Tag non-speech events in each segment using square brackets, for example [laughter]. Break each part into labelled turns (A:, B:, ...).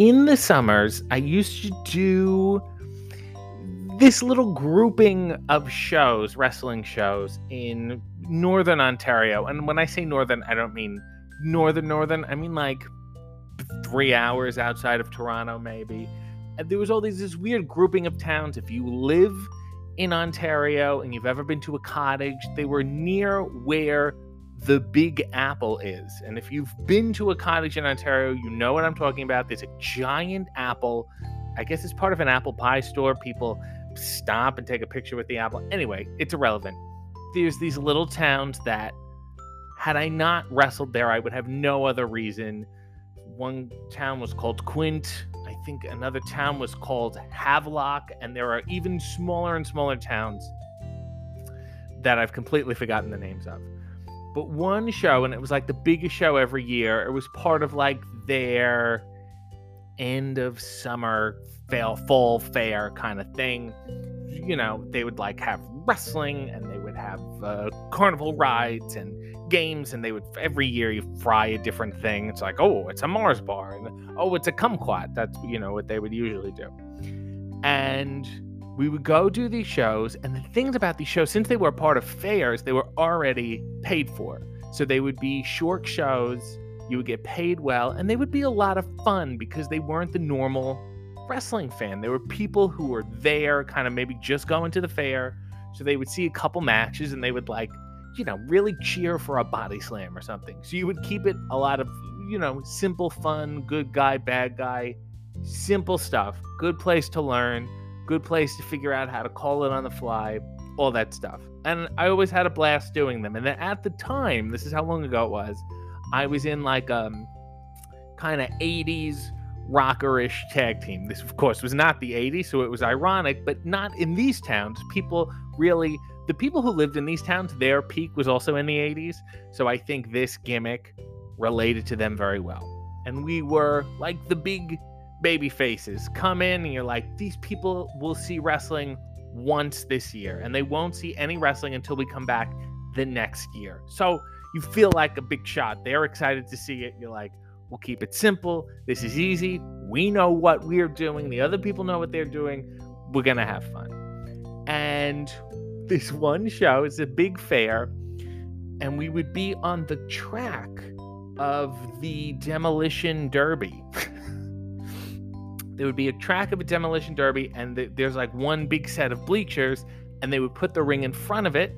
A: in the summers, I used to do this little grouping of shows, wrestling shows in northern Ontario. And when I say northern, I don't mean northern, northern. I mean like three hours outside of Toronto, maybe. And there was all these this weird grouping of towns. If you live in Ontario and you've ever been to a cottage, they were near where the Big Apple is. And if you've been to a cottage in Ontario, you know what I'm talking about. There's a giant apple. I guess it's part of an apple pie store. People stop and take a picture with the apple. Anyway, it's irrelevant. There's these little towns that, had I not wrestled there, I would have no other reason. One town was called Quint. I think another town was called Havelock. And there are even smaller and smaller towns that I've completely forgotten the names of but one show, and it was like the biggest show every year. It was part of like their end of summer fail fall fair kind of thing. You know, they would like have wrestling and they would have uh, carnival rides and games, and they would every year you fry a different thing. It's like, oh, it's a Mars bar, and oh, it's a kumquat. That's you know what they would usually do. And we would go do these shows and the things about these shows since they were part of fairs they were already paid for. So they would be short shows you would get paid well and they would be a lot of fun because they weren't the normal wrestling fan. They were people who were there kind of maybe just going to the fair. So they would see a couple matches and they would like you know really cheer for a body slam or something. So you would keep it a lot of you know simple fun good guy bad guy simple stuff good place to learn good place to figure out how to call it on the fly, all that stuff. And I always had a blast doing them. And then at the time, this is how long ago it was, I was in like um kind of 80s rockerish tag team. This of course was not the 80s, so it was ironic, but not in these towns. People really the people who lived in these towns, their peak was also in the 80s. So I think this gimmick related to them very well. And we were like the big baby faces come in and you're like these people will see wrestling once this year and they won't see any wrestling until we come back the next year. So you feel like a big shot. They're excited to see it. You're like we'll keep it simple. This is easy. We know what we're doing. The other people know what they're doing. We're gonna have fun. And this one show is a big fair and we would be on the track of the demolition derby [laughs] there would be a track of a demolition derby, and th- there's like one big set of bleachers, and they would put the ring in front of it,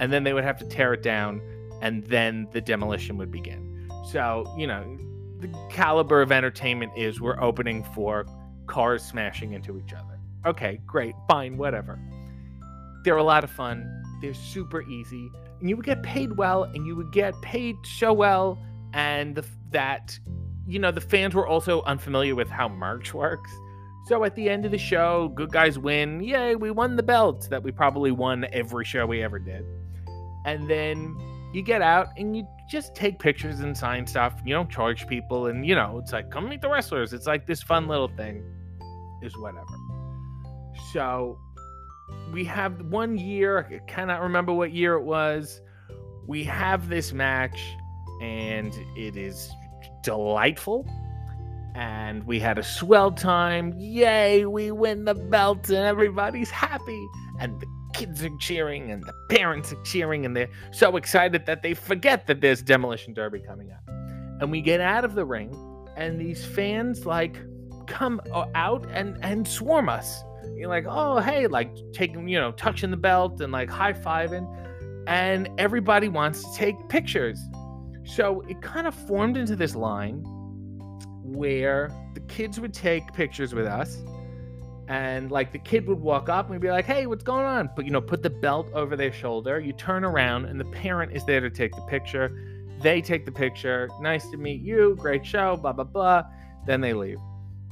A: and then they would have to tear it down, and then the demolition would begin. So, you know, the caliber of entertainment is we're opening for cars smashing into each other. Okay, great, fine, whatever. They're a lot of fun. They're super easy. And you would get paid well, and you would get paid so well, and the, that you know, the fans were also unfamiliar with how merch works. So at the end of the show, good guys win. Yay, we won the belt that we probably won every show we ever did. And then you get out and you just take pictures and sign stuff. You don't charge people. And, you know, it's like, come meet the wrestlers. It's like this fun little thing, is whatever. So we have one year, I cannot remember what year it was. We have this match, and it is delightful. And we had a swell time. Yay, we win the belt, and everybody's happy. And the kids are cheering, and the parents are cheering, and they're so excited that they forget that there's Demolition Derby coming up. And we get out of the ring, and these fans like come out and and swarm us. You're like, oh hey, like taking you know touching the belt and like high fiving, and everybody wants to take pictures. So it kind of formed into this line where the kids would take pictures with us and like the kid would walk up and we'd be like, "Hey, what's going on?" But you know, put the belt over their shoulder. You turn around and the parent is there to take the picture. They take the picture. Nice to meet you. Great show. Blah blah blah. Then they leave,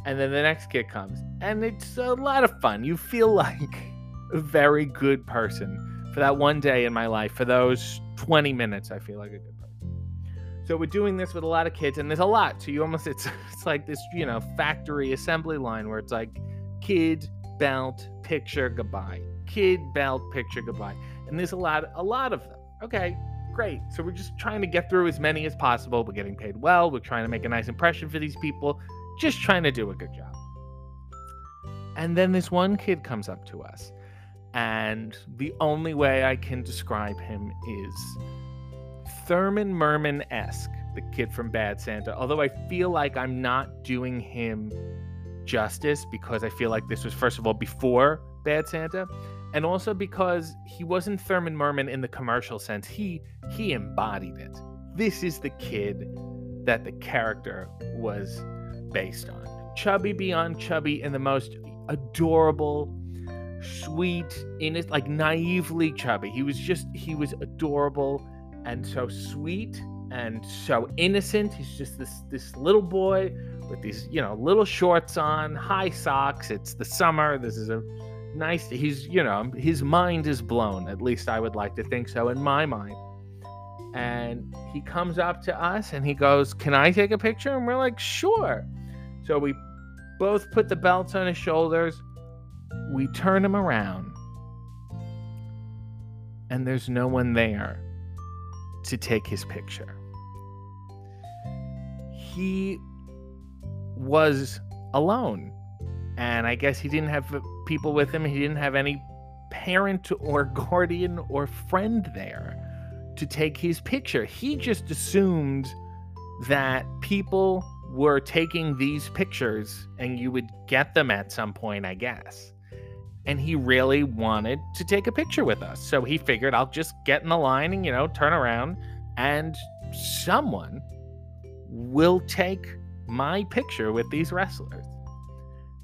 A: and then the next kid comes, and it's a lot of fun. You feel [laughs] like a very good person for that one day in my life. For those 20 minutes, I feel like a good so we're doing this with a lot of kids, and there's a lot. So you almost it's [laughs] it's like this, you know, factory assembly line where it's like kid belt picture goodbye, kid belt picture goodbye, and there's a lot a lot of them. Okay, great. So we're just trying to get through as many as possible. We're getting paid well. We're trying to make a nice impression for these people. just trying to do a good job. And then this one kid comes up to us, and the only way I can describe him is Thurman Merman esque, the kid from Bad Santa. Although I feel like I'm not doing him justice because I feel like this was, first of all, before Bad Santa, and also because he wasn't Thurman Merman in the commercial sense. He he embodied it. This is the kid that the character was based on. Chubby beyond chubby in the most adorable, sweet, in it like naively chubby. He was just he was adorable and so sweet and so innocent. He's just this this little boy with these, you know, little shorts on, high socks. It's the summer. This is a nice he's, you know, his mind is blown. At least I would like to think so in my mind. And he comes up to us and he goes, "Can I take a picture?" And we're like, "Sure." So we both put the belts on his shoulders. We turn him around. And there's no one there to take his picture. He was alone. And I guess he didn't have people with him. He didn't have any parent or [laughs] guardian or friend there to take his picture. He just assumed that people were taking these pictures and you would get them at some point, I guess. And he really wanted to take a picture with us. So he figured I'll just get in the line and, you know, turn around and someone will take my picture with these wrestlers.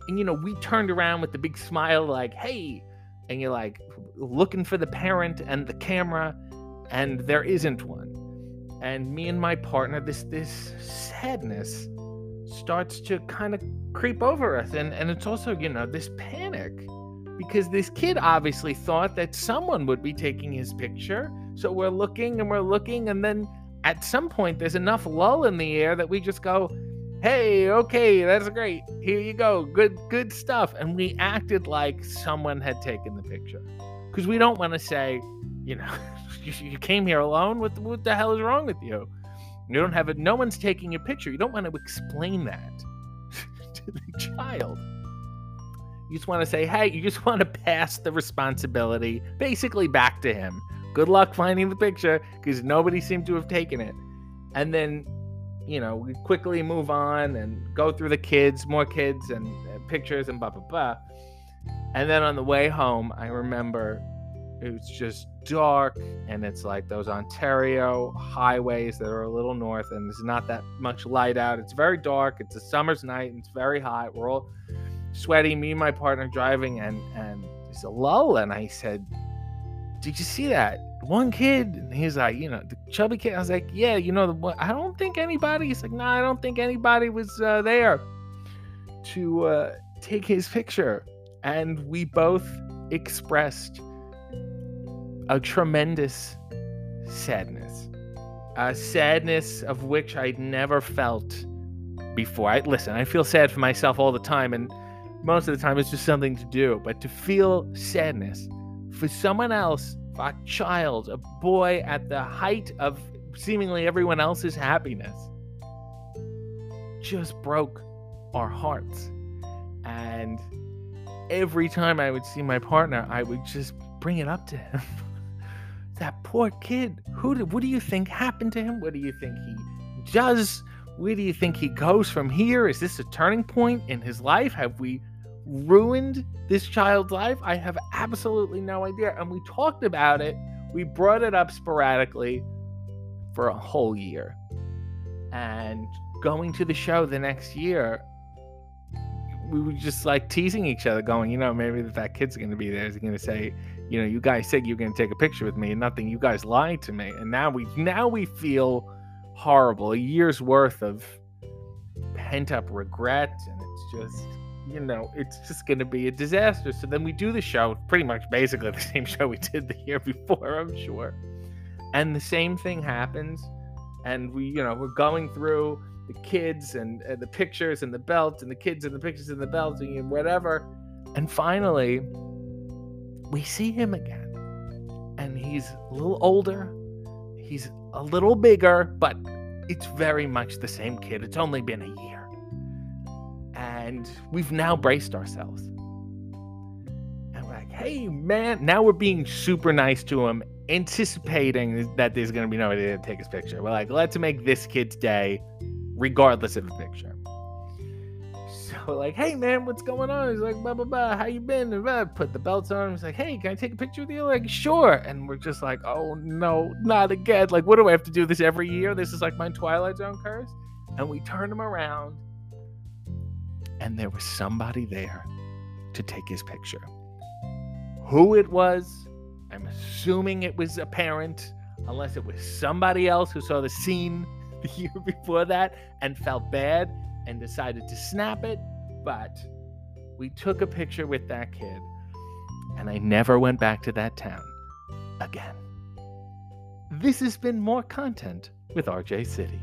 A: And, you know, we turned around with the big smile, like, hey, and you're like looking for the parent and the camera, and there isn't one. And me and my partner, this this sadness starts to kind of creep over us. And and it's also, you know, this panic. Because this kid obviously thought that someone would be taking his picture. So we're looking and we're looking, and then at some point there's enough lull in the air that we just go, hey okay that's great. Here you go. Good good stuff. And we acted like someone had taken the picture. Because we don't want to say you know [laughs] you, you, came here alone. What, what the hell is wrong with you? You don't have it no one's taking your picture. You don't want to explain that [laughs] to the child you just want to say hey you just [laughs] want to pass the responsibility basically back to him good luck finding the picture because nobody seemed to have taken it and then you know, we quickly move on and go through the kids, more kids and, pictures and blah blah blah. And then on the way home, I remember it was just dark and it's like those Ontario highways that are a little north and there's not that much light out. It's very dark. It's a summer's night and it's very hot. We're all sweaty, me and my partner driving and and it's a lull and I said, Did you see that? one kid? And he's like you know the chubby kid. I was like yeah you know the i don't think anybody he's like no nah, i don't think anybody was uh, there to uh, take his picture. And we both expressed a tremendous sadness a sadness of which i'd never felt before. I listen i feel sad for myself all the time and most of the time it's just something to do but to feel sadness for someone else a child, a boy at the height of seemingly everyone else's happiness, just broke our hearts. And every time I would see my partner, I would just bring it up to him. [laughs] that poor kid. Who did, what do you think happened to him? What do you think he does? Where do you think he goes from here? Is this a turning point in his life? Have we ruined this child's life? I have absolutely no idea. And we talked about it, we brought it up sporadically for a whole year. And going to the show the next year, we were just like teasing each other, going, you know, maybe that that kid's going to be there. Is going to say, you know, you guys said you're going to take a picture with me, and nothing. You guys lied to me, and now we now we feel horrible. A year's worth of pent up regret, and it's just you know, it's just going to be a disaster. So then we do the show, pretty much basically [laughs] the same show we did the year before, I'm sure. And the same thing happens. And we, you know, we're going through the kids and, the pictures and the belt and the kids and the pictures and the belt and whatever. And finally, we see him again. And he's a little older. He's a little bigger, but it's very much the same kid. It's only been a year And we've now braced ourselves. And we're like, hey, man, now we're being super nice to him, anticipating that there's going to be nobody to take his picture. We're like, let's make this kid's day, regardless of the picture. So, like, hey, man, what's going on? He's like, blah, blah, blah. How you been? And put the belts on. He's like, hey, can I take a picture with you? Like, sure. And we're just like, oh, no, not again. Like, what do I have to do this every year? This is like my Twilight Zone curse. And we turned him around and there was somebody there to take his picture. Who it was, I'm assuming it was a parent, unless it was somebody else who saw the scene [laughs] the year before that and felt bad and decided to snap it. But we took a picture with that kid, and I never went back to that town again. This has been more content with RJ City.